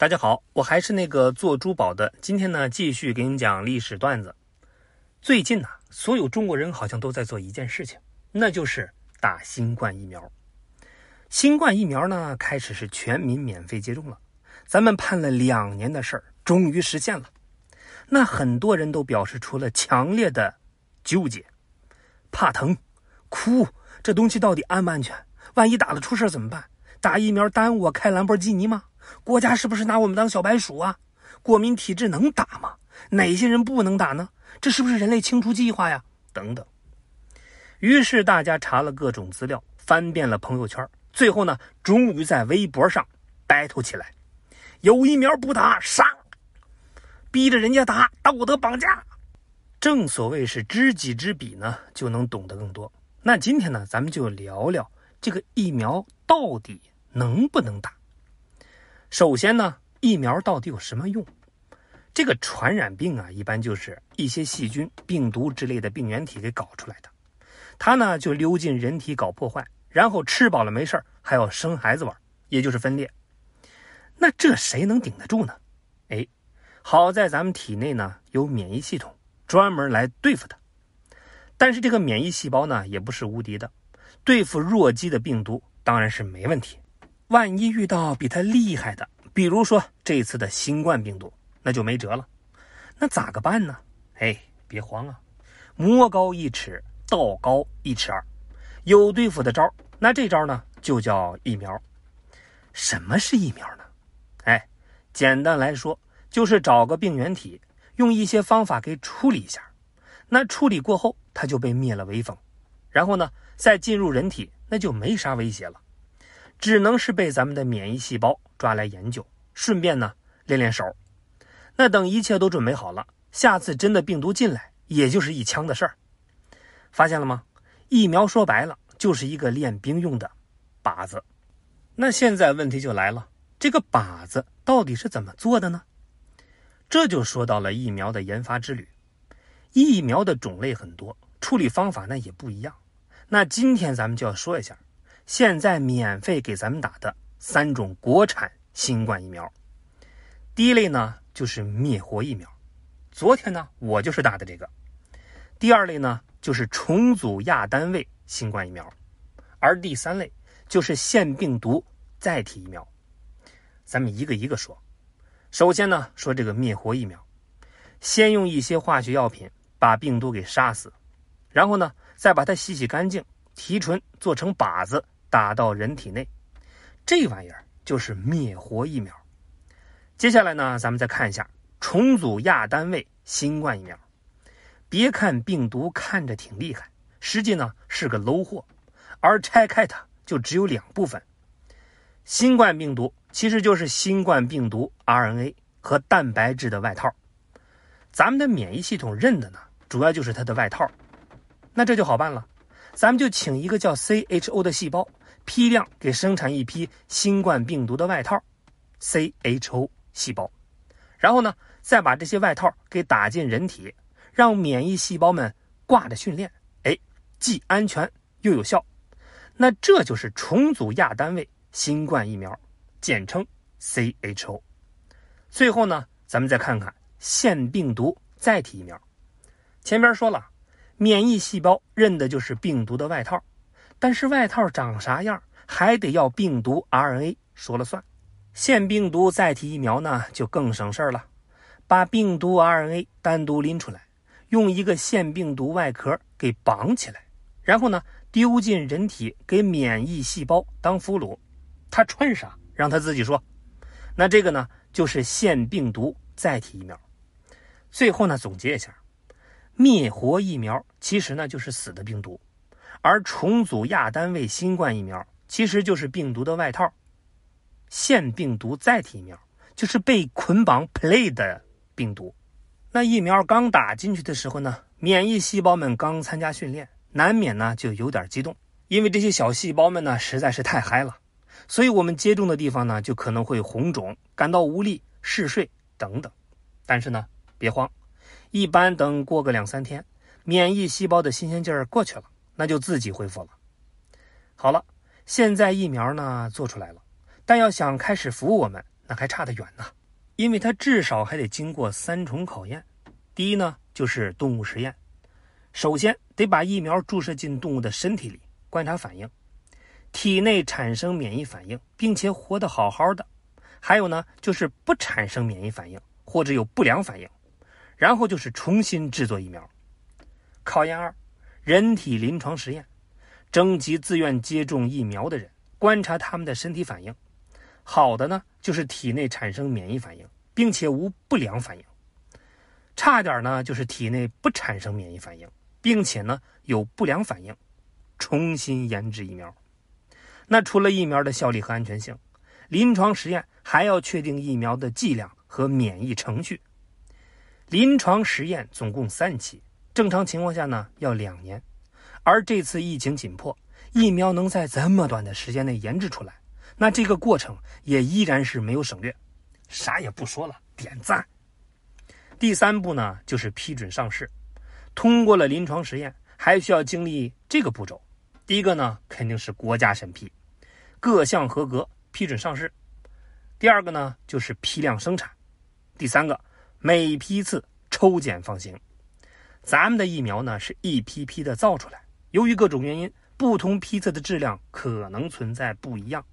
大家好，我还是那个做珠宝的。今天呢，继续给你讲历史段子。最近呢，所有中国人好像都在做一件事情，那就是打新冠疫苗。新冠疫苗呢，开始是全民免费接种了。咱们盼了两年的事儿，终于实现了。那很多人都表示出了强烈的纠结，怕疼，哭，这东西到底安不安全？万一打了出事怎么办？打疫苗耽误我开兰博基尼吗？国家是不是拿我们当小白鼠啊？过敏体质能打吗？哪些人不能打呢？这是不是人类清除计划呀？等等。于是大家查了各种资料，翻遍了朋友圈，最后呢，终于在微博上 battle 起来。有疫苗不打杀，逼着人家打，道德绑架。正所谓是知己知彼呢，就能懂得更多。那今天呢，咱们就聊聊这个疫苗到底能不能打。首先呢，疫苗到底有什么用？这个传染病啊，一般就是一些细菌、病毒之类的病原体给搞出来的，它呢就溜进人体搞破坏，然后吃饱了没事还要生孩子玩，也就是分裂。那这谁能顶得住呢？哎，好在咱们体内呢有免疫系统，专门来对付它。但是这个免疫细胞呢也不是无敌的，对付弱鸡的病毒当然是没问题。万一遇到比它厉害的，比如说这次的新冠病毒，那就没辙了。那咋个办呢？哎，别慌啊，魔高一尺，道高一尺二，有对付的招那这招呢，就叫疫苗。什么是疫苗呢？哎，简单来说，就是找个病原体，用一些方法给处理一下。那处理过后，它就被灭了威风，然后呢，再进入人体，那就没啥威胁了。只能是被咱们的免疫细胞抓来研究，顺便呢练练手。那等一切都准备好了，下次真的病毒进来，也就是一枪的事儿。发现了吗？疫苗说白了就是一个练兵用的靶子。那现在问题就来了，这个靶子到底是怎么做的呢？这就说到了疫苗的研发之旅。疫苗的种类很多，处理方法那也不一样。那今天咱们就要说一下。现在免费给咱们打的三种国产新冠疫苗，第一类呢就是灭活疫苗，昨天呢我就是打的这个。第二类呢就是重组亚单位新冠疫苗，而第三类就是腺病毒载体疫苗。咱们一个一个说。首先呢说这个灭活疫苗，先用一些化学药品把病毒给杀死，然后呢再把它洗洗干净，提纯做成靶子。打到人体内，这玩意儿就是灭活疫苗。接下来呢，咱们再看一下重组亚单位新冠疫苗。别看病毒看着挺厉害，实际呢是个 low 货，而拆开它就只有两部分。新冠病毒其实就是新冠病毒 RNA 和蛋白质的外套，咱们的免疫系统认的呢，主要就是它的外套。那这就好办了，咱们就请一个叫 CHO 的细胞。批量给生产一批新冠病毒的外套，CHO 细胞，然后呢，再把这些外套给打进人体，让免疫细胞们挂着训练，哎，既安全又有效。那这就是重组亚单位新冠疫苗，简称 CHO。最后呢，咱们再看看腺病毒载体疫苗。前边说了，免疫细胞认的就是病毒的外套。但是外套长啥样，还得要病毒 RNA 说了算。腺病毒载体疫苗呢，就更省事儿了，把病毒 RNA 单独拎出来，用一个腺病毒外壳给绑起来，然后呢丢进人体给免疫细胞当俘虏，他穿啥让他自己说。那这个呢，就是腺病毒载体疫苗。最后呢，总结一下，灭活疫苗其实呢就是死的病毒。而重组亚单位新冠疫苗其实就是病毒的外套，腺病毒载体疫苗就是被捆绑 play 的病毒。那疫苗刚打进去的时候呢，免疫细胞们刚参加训练，难免呢就有点激动，因为这些小细胞们呢实在是太嗨了，所以我们接种的地方呢就可能会红肿、感到无力、嗜睡等等。但是呢，别慌，一般等过个两三天，免疫细胞的新鲜劲儿过去了。那就自己恢复了。好了，现在疫苗呢做出来了，但要想开始服务我们，那还差得远呢，因为它至少还得经过三重考验。第一呢，就是动物实验，首先得把疫苗注射进动物的身体里，观察反应，体内产生免疫反应，并且活得好好的。还有呢，就是不产生免疫反应或者有不良反应，然后就是重新制作疫苗。考验二，人体临床实验，征集自愿接种疫苗的人，观察他们的身体反应。好的呢，就是体内产生免疫反应，并且无不良反应；差点呢，就是体内不产生免疫反应，并且呢有不良反应，重新研制疫苗。那除了疫苗的效力和安全性，临床实验还要确定疫苗的剂量和免疫程序。临床实验总共三期，正常情况下呢要两年，而这次疫情紧迫，疫苗能在这么短的时间内研制出来。那这个过程也依然是没有省略，啥也不说了，点赞。第三步呢，就是批准上市，通过了临床实验，还需要经历这个步骤。第一个呢，肯定是国家审批，各项合格批准上市。第二个呢，就是批量生产。第三个，每批次抽检放行。咱们的疫苗呢，是一批批的造出来，由于各种原因，不同批次的质量可能存在不一样。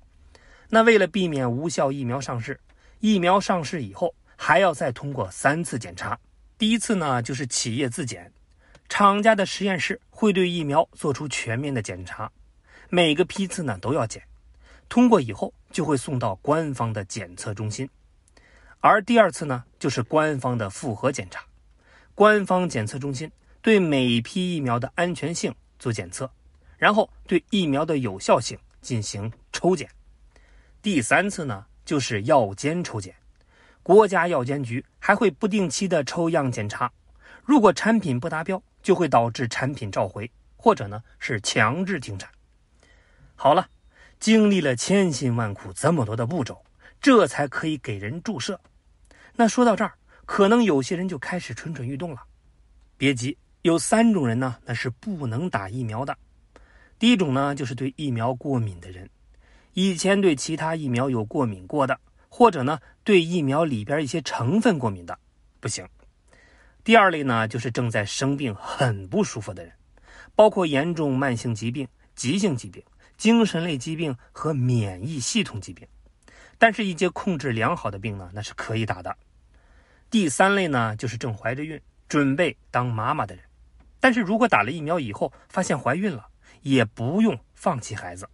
那为了避免无效疫苗上市，疫苗上市以后还要再通过三次检查。第一次呢，就是企业自检，厂家的实验室会对疫苗做出全面的检查，每个批次呢都要检，通过以后就会送到官方的检测中心。而第二次呢，就是官方的复核检查，官方检测中心对每批疫苗的安全性做检测，然后对疫苗的有效性进行抽检。第三次呢，就是药监抽检，国家药监局还会不定期的抽样检查，如果产品不达标，就会导致产品召回，或者呢是强制停产。好了，经历了千辛万苦这么多的步骤，这才可以给人注射。那说到这儿，可能有些人就开始蠢蠢欲动了。别急，有三种人呢，那是不能打疫苗的。第一种呢，就是对疫苗过敏的人。以前对其他疫苗有过敏过的，或者呢对疫苗里边一些成分过敏的，不行。第二类呢就是正在生病很不舒服的人，包括严重慢性疾病、急性疾病、精神类疾病和免疫系统疾病，但是，一些控制良好的病呢，那是可以打的。第三类呢就是正怀着孕、准备当妈妈的人，但是如果打了疫苗以后发现怀孕了，也不用放弃孩子。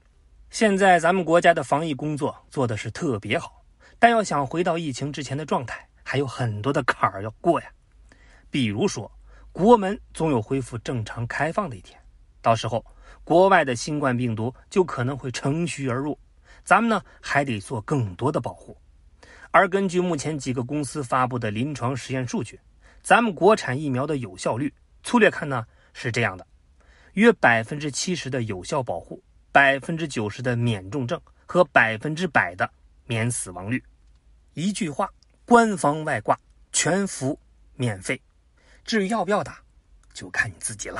现在咱们国家的防疫工作做的是特别好，但要想回到疫情之前的状态，还有很多的坎儿要过呀。比如说，国门总有恢复正常开放的一天，到时候国外的新冠病毒就可能会乘虚而入，咱们呢还得做更多的保护。而根据目前几个公司发布的临床实验数据，咱们国产疫苗的有效率，粗略看呢是这样的：约百分之七十的有效保护。百分之九十的免重症和百分之百的免死亡率，一句话，官方外挂，全服免费。至于要不要打，就看你自己了。